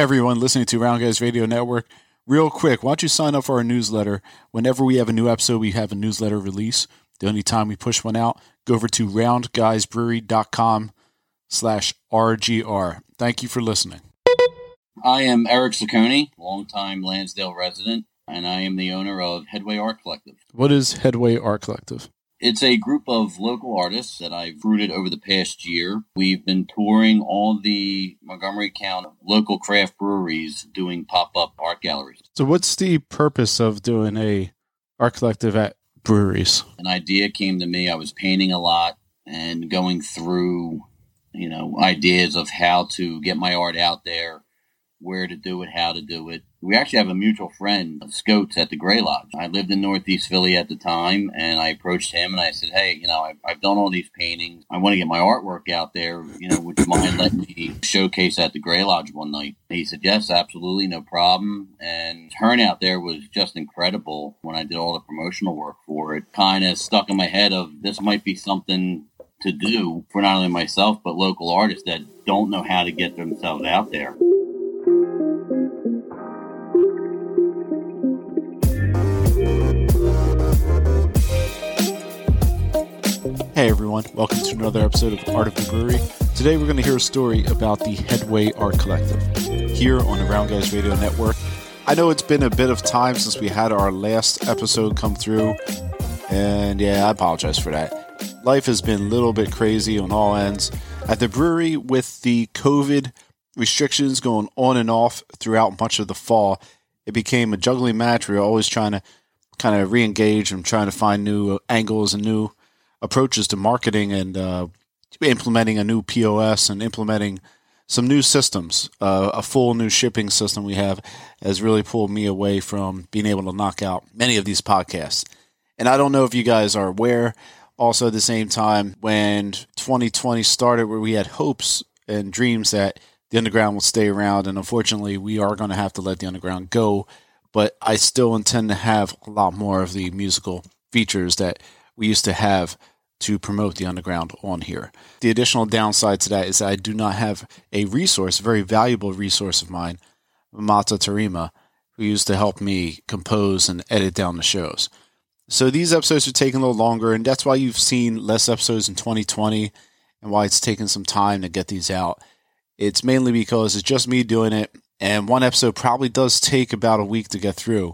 everyone listening to Round Guys Radio Network. Real quick, why don't you sign up for our newsletter? Whenever we have a new episode, we have a newsletter release. The only time we push one out, go over to roundguysbrewery.com slash RGR. Thank you for listening. I am Eric Saccone, longtime Lansdale resident, and I am the owner of Headway Art Collective. What is Headway Art Collective? It's a group of local artists that I've rooted over the past year. We've been touring all the Montgomery County local craft breweries doing pop-up art galleries. So what's the purpose of doing a art collective at breweries? An idea came to me. I was painting a lot and going through, you know, ideas of how to get my art out there, where to do it, how to do it. We actually have a mutual friend, Scoats, at the Grey Lodge. I lived in Northeast Philly at the time, and I approached him and I said, "Hey, you know, I've, I've done all these paintings. I want to get my artwork out there. You know, would you mind letting me showcase at the Grey Lodge one night?" He said, "Yes, absolutely, no problem." And turnout there was just incredible when I did all the promotional work for it. Kind of stuck in my head of this might be something to do for not only myself but local artists that don't know how to get themselves out there. Everyone, welcome to another episode of Art of the Brewery. Today we're going to hear a story about the Headway Art Collective here on the Round Guys Radio Network. I know it's been a bit of time since we had our last episode come through, and yeah, I apologize for that. Life has been a little bit crazy on all ends. At the brewery, with the COVID restrictions going on and off throughout much of the fall, it became a juggling match. We were always trying to kind of re engage and trying to find new angles and new approaches to marketing and uh, implementing a new POS and implementing some new systems. Uh, a full new shipping system we have has really pulled me away from being able to knock out many of these podcasts. And I don't know if you guys are aware. Also, at the same time, when 2020 started, where we had hopes and dreams that the underground will stay around, and unfortunately, we are going to have to let the underground go. But I still intend to have a lot more of the musical features that we used to have to promote the underground on here. The additional downside to that is that I do not have a resource, a very valuable resource of mine, Mata Tarima, who used to help me compose and edit down the shows. So these episodes are taking a little longer, and that's why you've seen less episodes in 2020 and why it's taken some time to get these out. It's mainly because it's just me doing it, and one episode probably does take about a week to get through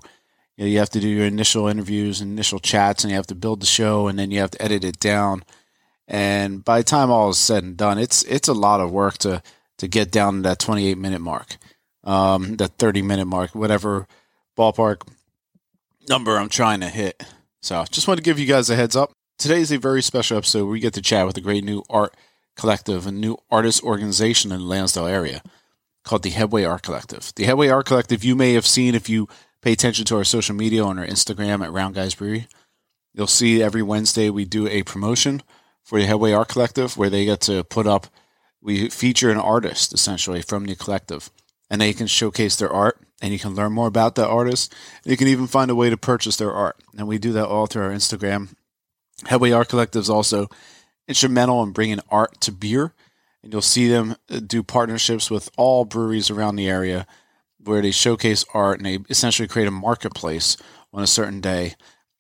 you, know, you have to do your initial interviews, and initial chats, and you have to build the show, and then you have to edit it down. And by the time all is said and done, it's it's a lot of work to to get down to that 28 minute mark, um, that 30 minute mark, whatever ballpark number I'm trying to hit. So just want to give you guys a heads up. Today is a very special episode where we get to chat with a great new art collective, a new artist organization in the Lansdale area called the Headway Art Collective. The Headway Art Collective you may have seen if you pay attention to our social media on our Instagram at Round Guys Brewery. You'll see every Wednesday we do a promotion for the Headway Art Collective where they get to put up, we feature an artist essentially from the collective and they can showcase their art and you can learn more about that artist. You can even find a way to purchase their art. And we do that all through our Instagram. Headway Art Collective is also instrumental in bringing art to beer. And you'll see them uh, do partnerships with all breweries around the area where they showcase art and they essentially create a marketplace on a certain day.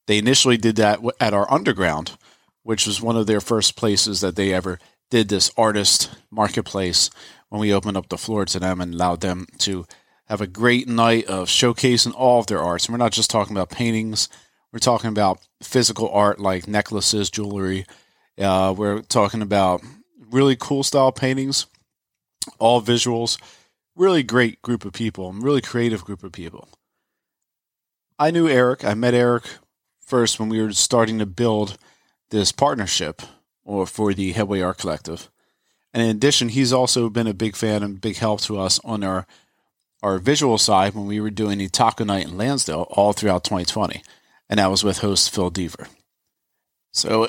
They initially did that at our underground, which was one of their first places that they ever did this artist marketplace when we opened up the floor to them and allowed them to have a great night of showcasing all of their arts. And we're not just talking about paintings, we're talking about physical art like necklaces, jewelry. Uh, we're talking about really cool style paintings, all visuals really great group of people, really creative group of people. I knew Eric. I met Eric first when we were starting to build this partnership or for the Headway Art Collective. And in addition, he's also been a big fan and big help to us on our our visual side when we were doing the taco night in Lansdale all throughout 2020. And that was with host Phil Deaver. So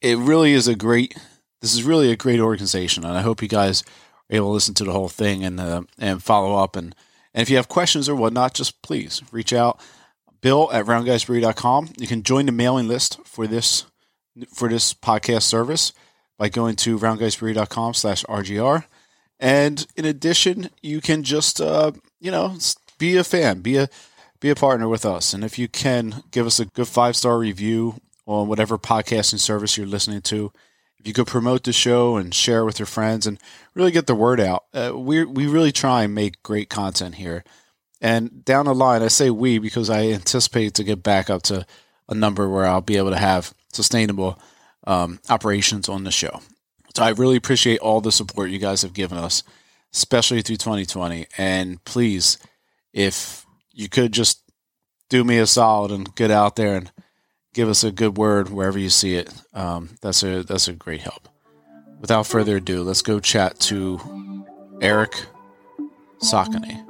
it really is a great this is really a great organization and I hope you guys able to listen to the whole thing and uh, and follow up. And, and if you have questions or whatnot, just please reach out. Bill at roundguysbrewery.com. You can join the mailing list for this for this podcast service by going to roundguysbrewery.com slash RGR. And in addition, you can just, uh, you know, be a fan, be a be a partner with us. And if you can, give us a good five star review on whatever podcasting service you're listening to. If you could promote the show and share with your friends and really get the word out, uh, we we really try and make great content here. And down the line, I say we because I anticipate to get back up to a number where I'll be able to have sustainable um, operations on the show. So I really appreciate all the support you guys have given us, especially through 2020. And please, if you could just do me a solid and get out there and give us a good word wherever you see it, um, that's a that's a great help. Without further ado, let's go chat to Eric Saccone.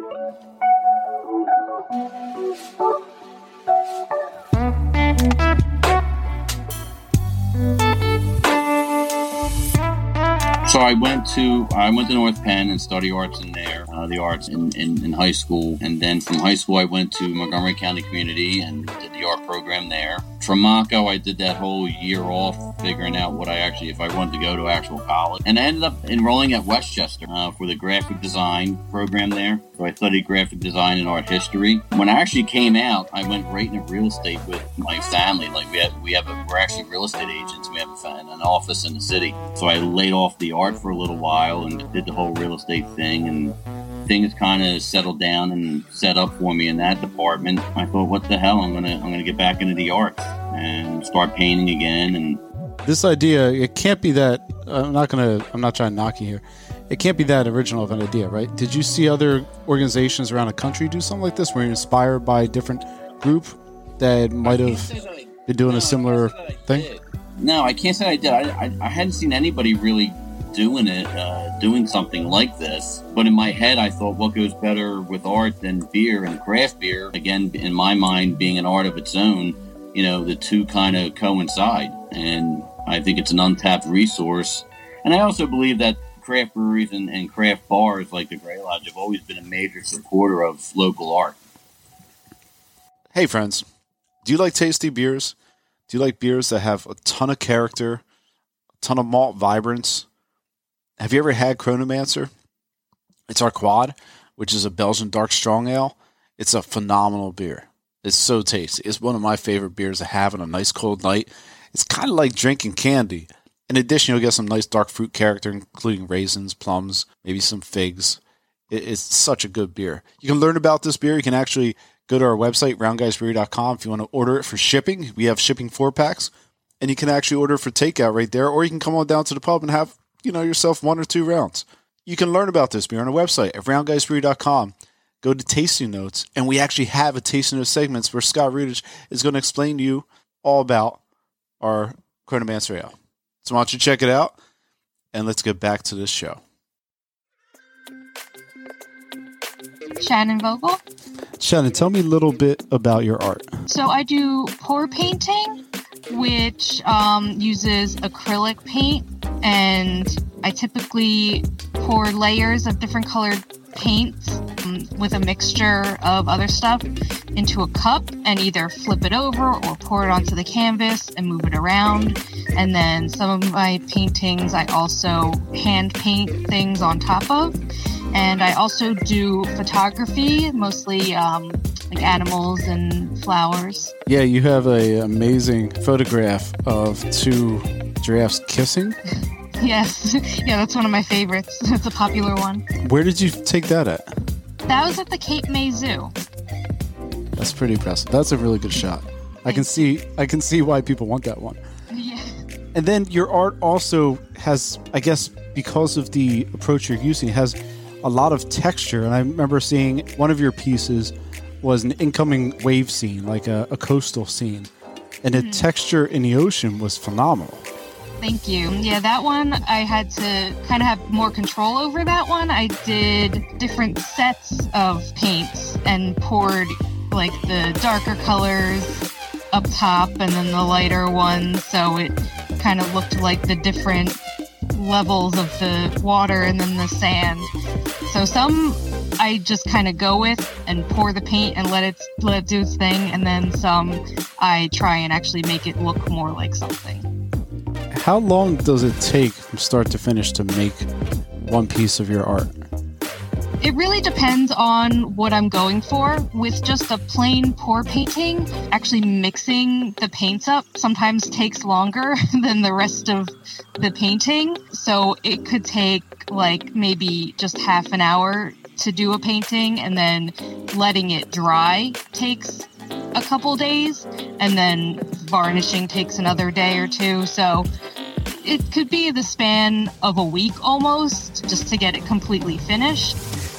So I went to I went to North Penn and studied arts in there, uh, the arts in, in, in, high school, and then from high school I went to Montgomery County Community and did art program there. From Mako, I did that whole year off, figuring out what I actually if I wanted to go to actual college, and I ended up enrolling at West Chester uh, for the graphic design program there. So I studied graphic design and art history. When I actually came out, I went right into real estate with my family. Like we have we have a we're actually real estate agents. We have a, an office in the city, so I laid off the art for a little while and did the whole real estate thing and things kind of settled down and set up for me in that department. I thought, what the hell? I'm gonna I'm gonna get back into the arts and start painting again. And this idea, it can't be that. I'm not gonna. I'm not trying to knock you here. It can't be that original of an idea, right? Did you see other organizations around the country do something like this? Were you inspired by a different group that might have been doing a similar thing? No, I can't say I did. I, I, I hadn't seen anybody really doing it, uh, doing something like this. But in my head, I thought, what goes better with art than beer and craft beer? Again, in my mind, being an art of its own, you know, the two kind of coincide. And I think it's an untapped resource. And I also believe that craft breweries and, and craft bars like the Grey Lodge have always been a major supporter of local art. Hey, friends, do you like tasty beers? Do you like beers that have a ton of character, a ton of malt vibrance? Have you ever had Chronomancer? It's our quad, which is a Belgian dark strong ale. It's a phenomenal beer. It's so tasty. It's one of my favorite beers to have on a nice cold night. It's kind of like drinking candy. In addition, you'll get some nice dark fruit character, including raisins, plums, maybe some figs. It's such a good beer. You can learn about this beer. You can actually go to our website, roundguysbrewery.com, if you want to order it for shipping. We have shipping four packs, and you can actually order for takeout right there, or you can come on down to the pub and have you know yourself one or two rounds. You can learn about this beer on our website at roundguysbrewery.com. Go to tasting notes, and we actually have a tasting notes segments where Scott Rudich is going to explain to you all about our Chronomancer Ale. So why don't you check it out, and let's get back to this show. Shannon Vogel. Shannon, tell me a little bit about your art. So I do pour painting, which um, uses acrylic paint, and I typically pour layers of different colored paints um, with a mixture of other stuff into a cup and either flip it over or pour it onto the canvas and move it around. And then some of my paintings I also hand paint things on top of. And I also do photography, mostly um, like animals and flowers. Yeah, you have a amazing photograph of two giraffes kissing. yes, yeah, that's one of my favorites. It's a popular one. Where did you take that at? That was at the Cape May Zoo. That's pretty impressive. That's a really good shot. I can see I can see why people want that one. Yeah. And then your art also has I guess because of the approach you're using has a lot of texture and I remember seeing one of your pieces was an incoming wave scene, like a, a coastal scene. And the mm-hmm. texture in the ocean was phenomenal. Thank you. Yeah, that one I had to kind of have more control over that one. I did different sets of paints and poured like the darker colors up top and then the lighter ones so it kind of looked like the different levels of the water and then the sand. So some I just kind of go with and pour the paint and let it let it do its thing, and then some I try and actually make it look more like something. How long does it take from start to finish to make one piece of your art? It really depends on what I'm going for. With just a plain pour painting, actually mixing the paints up sometimes takes longer than the rest of the painting. So it could take like maybe just half an hour to do a painting and then letting it dry takes a couple days and then varnishing takes another day or two. So it could be the span of a week almost just to get it completely finished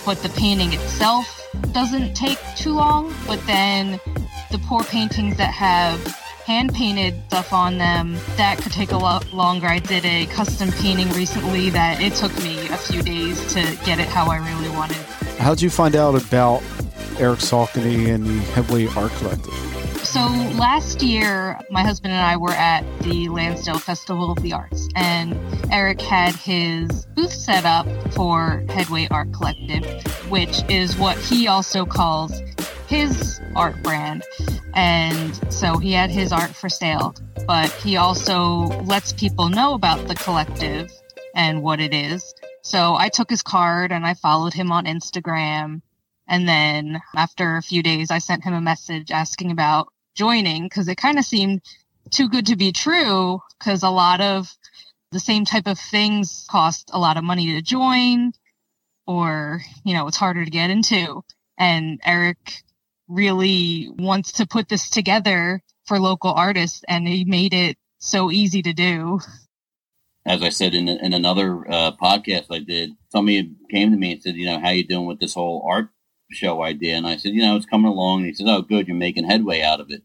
but the painting itself doesn't take too long. But then the pour paintings that have hand painted stuff on them, that could take a lot longer. I did a custom painting recently that it took me a few days to get it how I really wanted. How did you find out about Eric Saccone and the Headway Art Collective? So last year, my husband and I were at the Lansdale Festival of the Arts, and Eric had his booth set up for Headway Art Collective, which is what he also calls his art brand. And so he had his art for sale, but he also lets people know about the collective and what it is. So I took his card and I followed him on Instagram. And then after a few days, I sent him a message asking about joining because it kind of seemed too good to be true because a lot of the same type of things cost a lot of money to join or you know it's harder to get into. And eric really wants to put this together for local artists and he made it so easy to do. As i said in, in another uh, podcast i did somebody came to me and said you know how you doing with this whole art show idea and i said you know it's coming along and he said oh good you're making headway out of it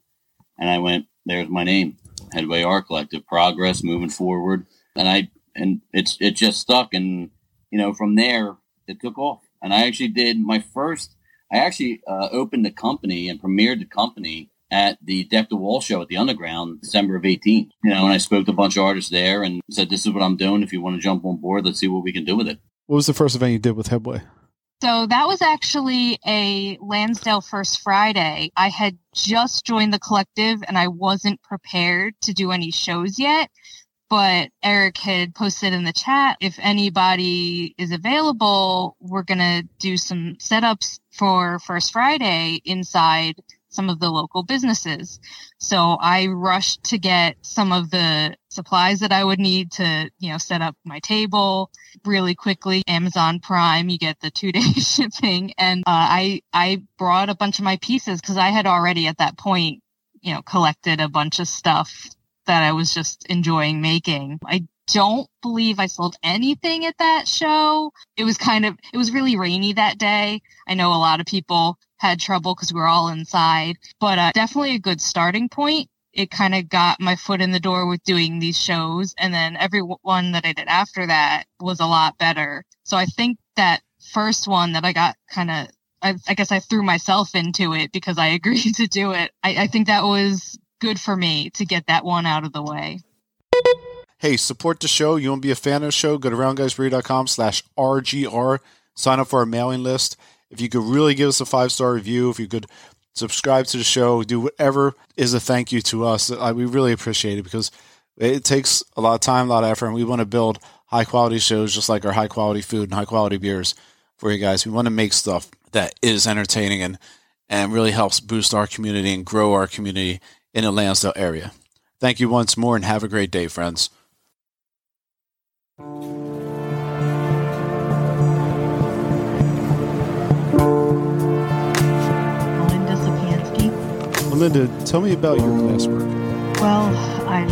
and I went, there's my name, Headway Art Collective, progress, moving forward. And I, and it's, it just stuck. And, you know, from there, it took off. And I actually did my first, I actually uh, opened the company and premiered the company at the Deck the Wall show at the Underground, December of 18. You know, and I spoke to a bunch of artists there and said, this is what I'm doing. If you want to jump on board, let's see what we can do with it. What was the first event you did with Headway? So that was actually a Lansdale First Friday. I had just joined the collective and I wasn't prepared to do any shows yet. But Eric had posted in the chat if anybody is available, we're going to do some setups for First Friday inside some of the local businesses. So I rushed to get some of the supplies that I would need to, you know, set up my table really quickly. Amazon Prime, you get the two day shipping. And uh, I, I brought a bunch of my pieces because I had already at that point, you know, collected a bunch of stuff that I was just enjoying making. I don't believe I sold anything at that show. It was kind of, it was really rainy that day. I know a lot of people had trouble because we were all inside, but uh, definitely a good starting point. It kind of got my foot in the door with doing these shows. And then every one that I did after that was a lot better. So I think that first one that I got kind of, I, I, guess I threw myself into it because I agreed to do it. I, I think that was good for me to get that one out of the way. Hey, support the show. You want to be a fan of the show? Go to roundguysradio.com slash RGR. Sign up for our mailing list. If you could really give us a five star review, if you could subscribe to the show, do whatever is a thank you to us, I, we really appreciate it because it takes a lot of time, a lot of effort, and we want to build high quality shows just like our high quality food and high quality beers for you guys. We want to make stuff that is entertaining and, and really helps boost our community and grow our community in the Lansdale area. Thank you once more and have a great day, friends. Melinda, tell me about your glass work. Well, I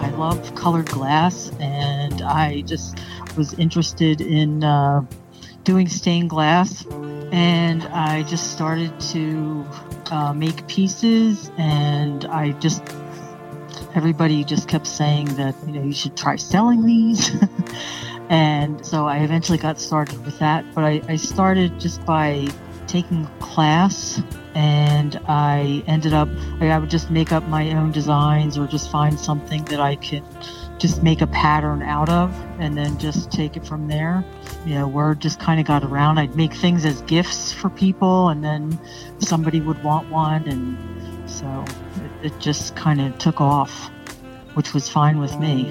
I love colored glass, and I just was interested in uh, doing stained glass, and I just started to uh, make pieces, and I just everybody just kept saying that you know you should try selling these. and so I eventually got started with that. But I, I started just by taking a class and I ended up I would just make up my own designs or just find something that I could just make a pattern out of and then just take it from there. You know, word just kind of got around. I'd make things as gifts for people and then somebody would want one and so it, it just kind of took off, which was fine with me.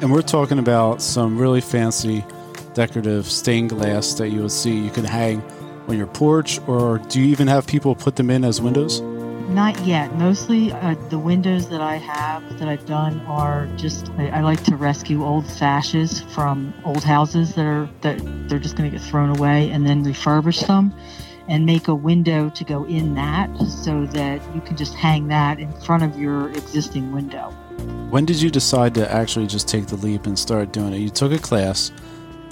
And we're talking about some really fancy decorative stained glass that you would see you can hang on your porch, or do you even have people put them in as windows? Not yet. Mostly uh, the windows that I have that I've done are just I, I like to rescue old sashes from old houses that are that they're just going to get thrown away and then refurbish them and make a window to go in that so that you can just hang that in front of your existing window. When did you decide to actually just take the leap and start doing it? You took a class,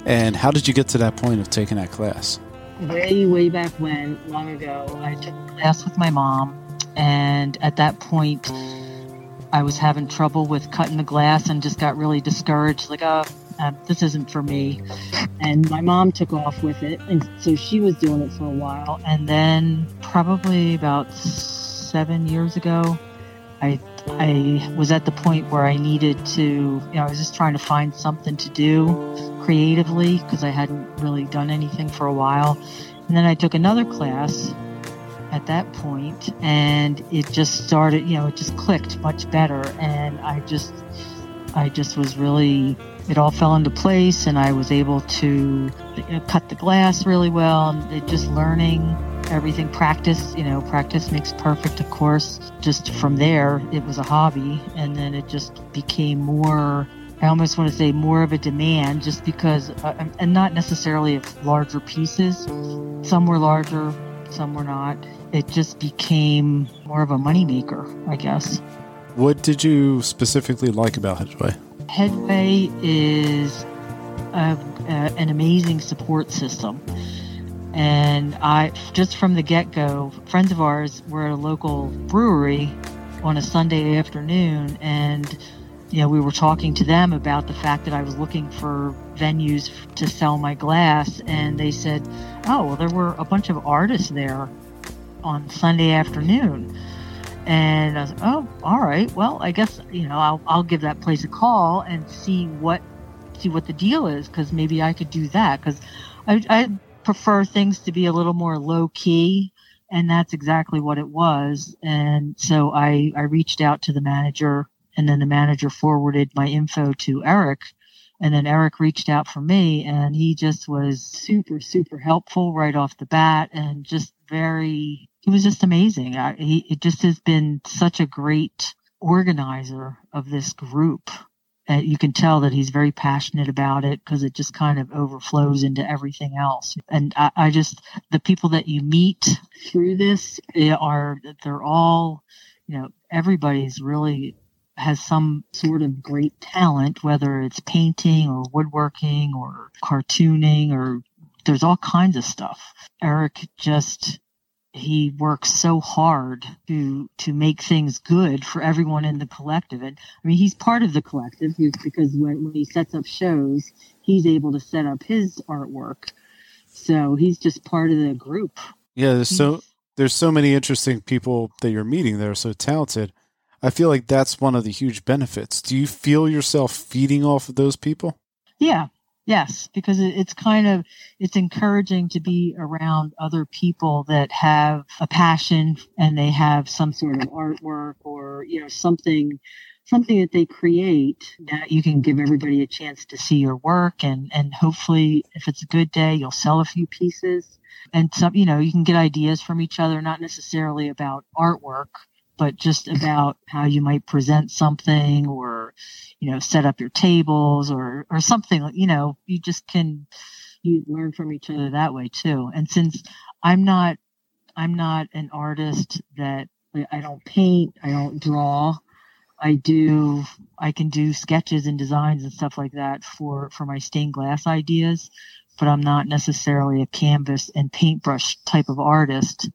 and how did you get to that point of taking that class? Way, way back when, long ago, I took a class with my mom, and at that point, I was having trouble with cutting the glass and just got really discouraged. Like, oh, uh, this isn't for me. And my mom took off with it, and so she was doing it for a while. And then, probably about seven years ago, I I was at the point where I needed to, you know, I was just trying to find something to do creatively because I hadn't really done anything for a while. And then I took another class at that point and it just started, you know, it just clicked much better. And I just, I just was really, it all fell into place and I was able to uh, cut the glass really well and it just learning everything practice you know practice makes perfect of course just from there it was a hobby and then it just became more i almost want to say more of a demand just because uh, and not necessarily of larger pieces. Some were larger some were not. It just became more of a moneymaker i guess. What did you specifically like about headway headway is a, a, an amazing support system. And I, just from the get go, friends of ours were at a local brewery on a Sunday afternoon, and you know, we were talking to them about the fact that I was looking for venues to sell my glass, and they said, "Oh, well, there were a bunch of artists there on Sunday afternoon." And I was, "Oh, all right. Well, I guess you know, I'll I'll give that place a call and see what see what the deal is, because maybe I could do that." Because I, I prefer things to be a little more low key and that's exactly what it was and so i i reached out to the manager and then the manager forwarded my info to eric and then eric reached out for me and he just was super super helpful right off the bat and just very he was just amazing I, he it just has been such a great organizer of this group uh, you can tell that he's very passionate about it because it just kind of overflows into everything else. And I, I, just, the people that you meet through this are, they're all, you know, everybody's really has some sort of great talent, whether it's painting or woodworking or cartooning or there's all kinds of stuff. Eric just he works so hard to to make things good for everyone in the collective. And i mean he's part of the collective. Because when, when he sets up shows he's able to set up his artwork. So he's just part of the group. Yeah there's so there's so many interesting people that you're meeting that are so talented i feel like that's one of the huge benefits. Do you feel yourself feeding off of those people? Yeah. Yes, because it's kind of it's encouraging to be around other people that have a passion and they have some sort of artwork or you know something something that they create that you can give everybody a chance to see your work. And and hopefully if it's a good day you'll sell a few pieces. And some you know you can get ideas from each other not necessarily about artwork but just about how you might present something or you know set up your tables or or something you know you just can you learn from each other that way too. And since i'm not i'm not an artist that i don't paint i don't draw i do i can do sketches and designs and stuff like that for for my stained glass ideas but i'm not necessarily a canvas and paintbrush type of artist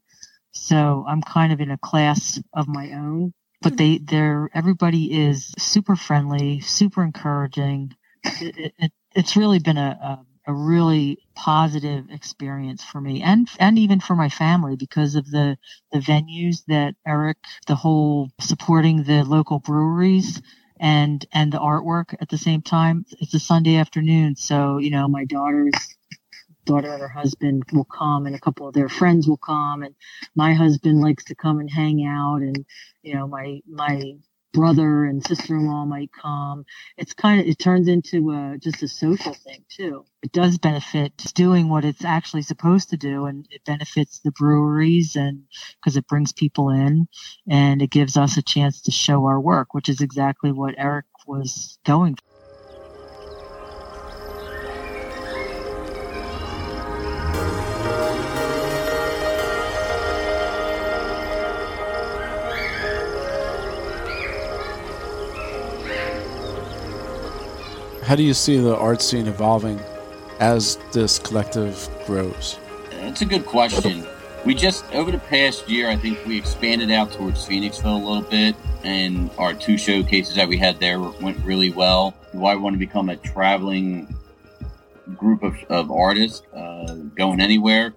so I'm kind of in a class of my own. But they, hmm. they're everybody is super friendly, super encouraging. It, it, it's really been a, a, a really positive experience for me and and even for my family because of the the venues that Eric, the whole supporting the local breweries and and the artwork at the same time. It's a Sunday afternoon, so you know my daughters daughter and her husband will come and a couple of their friends will come and my husband likes to come and hang out and you know my my brother and sister-in-law might come. It's kind of it turns into a, just a social thing too. It does benefit doing what it's actually supposed to do, and it benefits the breweries and because it brings people in, and it gives us a chance to show our work, which is exactly what Eric was going. For. How do you see the art scene evolving as this collective grows? It's a good question. We just, over the past year, I think we expanded out towards Phoenixville a little bit, and our two showcases that we had there went really well. Do I want to become a traveling group of, of artists uh, going anywhere?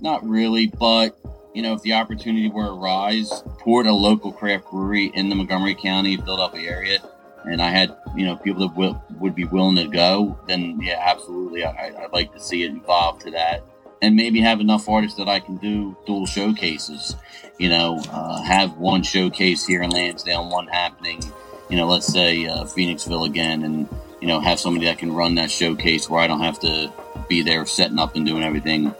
Not really, but you know, if the opportunity were to arise toward a local craft brewery in the Montgomery County, Philadelphia area, and I had you know people that will, would be willing to go, then yeah, absolutely, I, would like to see it evolve to that, and maybe have enough artists that I can do dual showcases. You know, uh, have one showcase here in Lansdale, one happening, you know, let's say uh, Phoenixville again, and you know, have somebody that can run that showcase where I don't have to be there setting up and doing everything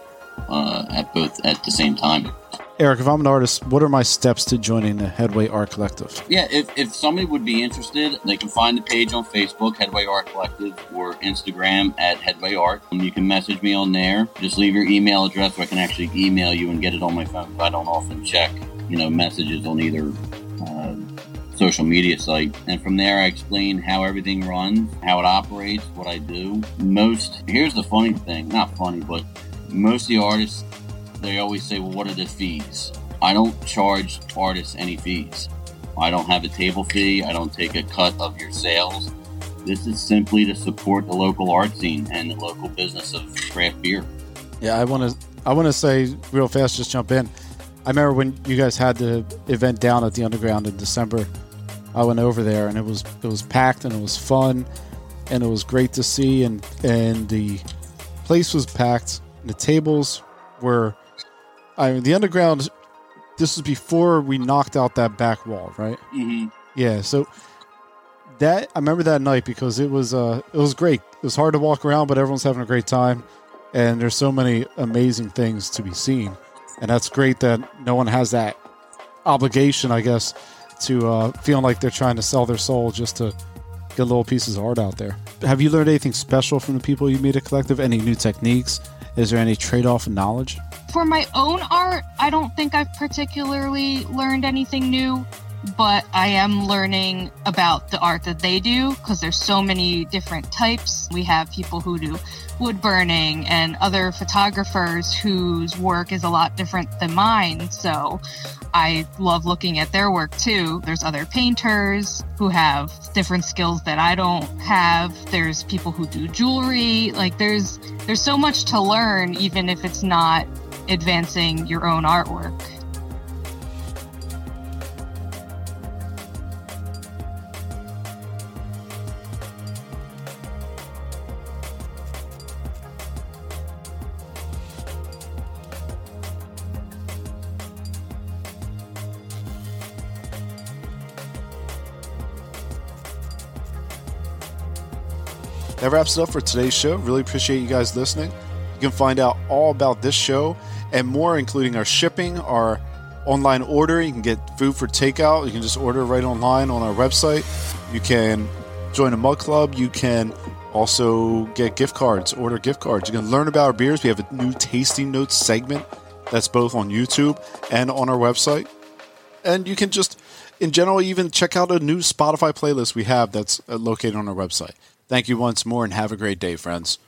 uh, at both at the same time. Eric, if I'm an artist, what are my steps to joining the Headway Art Collective? Yeah, if, if somebody would be interested, they can find the page on Facebook, Headway Art Collective, or Instagram at Headway Art. And you can message me on there. Just leave your email address so I can actually email you and get it on my phone. I don't often check, you know, messages on either uh, social media site. And from there, I explain how everything runs, how it operates, what I do. Most, here's the funny thing, not funny, but most of the artists they always say, well, what are the fees? I don't charge artists any fees. I don't have a table fee. I don't take a cut of your sales. This is simply to support the local art scene and the local business of craft beer. Yeah, I want to. I want to say real fast. Just jump in. I remember when you guys had the event down at the underground in December. I went over there and it was it was packed and it was fun and it was great to see and and the place was packed. The tables were I mean, the underground. This was before we knocked out that back wall, right? Mm-hmm. Yeah. So that I remember that night because it was uh it was great. It was hard to walk around, but everyone's having a great time, and there's so many amazing things to be seen, and that's great that no one has that obligation, I guess, to uh, feeling like they're trying to sell their soul just to get little pieces of art out there. Have you learned anything special from the people you meet at Collective? Any new techniques? Is there any trade off in knowledge? For my own art, I don't think I've particularly learned anything new, but I am learning about the art that they do because there's so many different types. We have people who do wood burning and other photographers whose work is a lot different than mine. So I love looking at their work too. There's other painters who have different skills that I don't have. There's people who do jewelry. Like there's there's so much to learn even if it's not advancing your own artwork. That wraps it up for today's show. Really appreciate you guys listening. You can find out all about this show and more, including our shipping, our online order. You can get food for takeout. You can just order right online on our website. You can join a mug club. You can also get gift cards, order gift cards. You can learn about our beers. We have a new tasting notes segment that's both on YouTube and on our website. And you can just, in general, even check out a new Spotify playlist we have that's uh, located on our website. Thank you once more and have a great day, friends.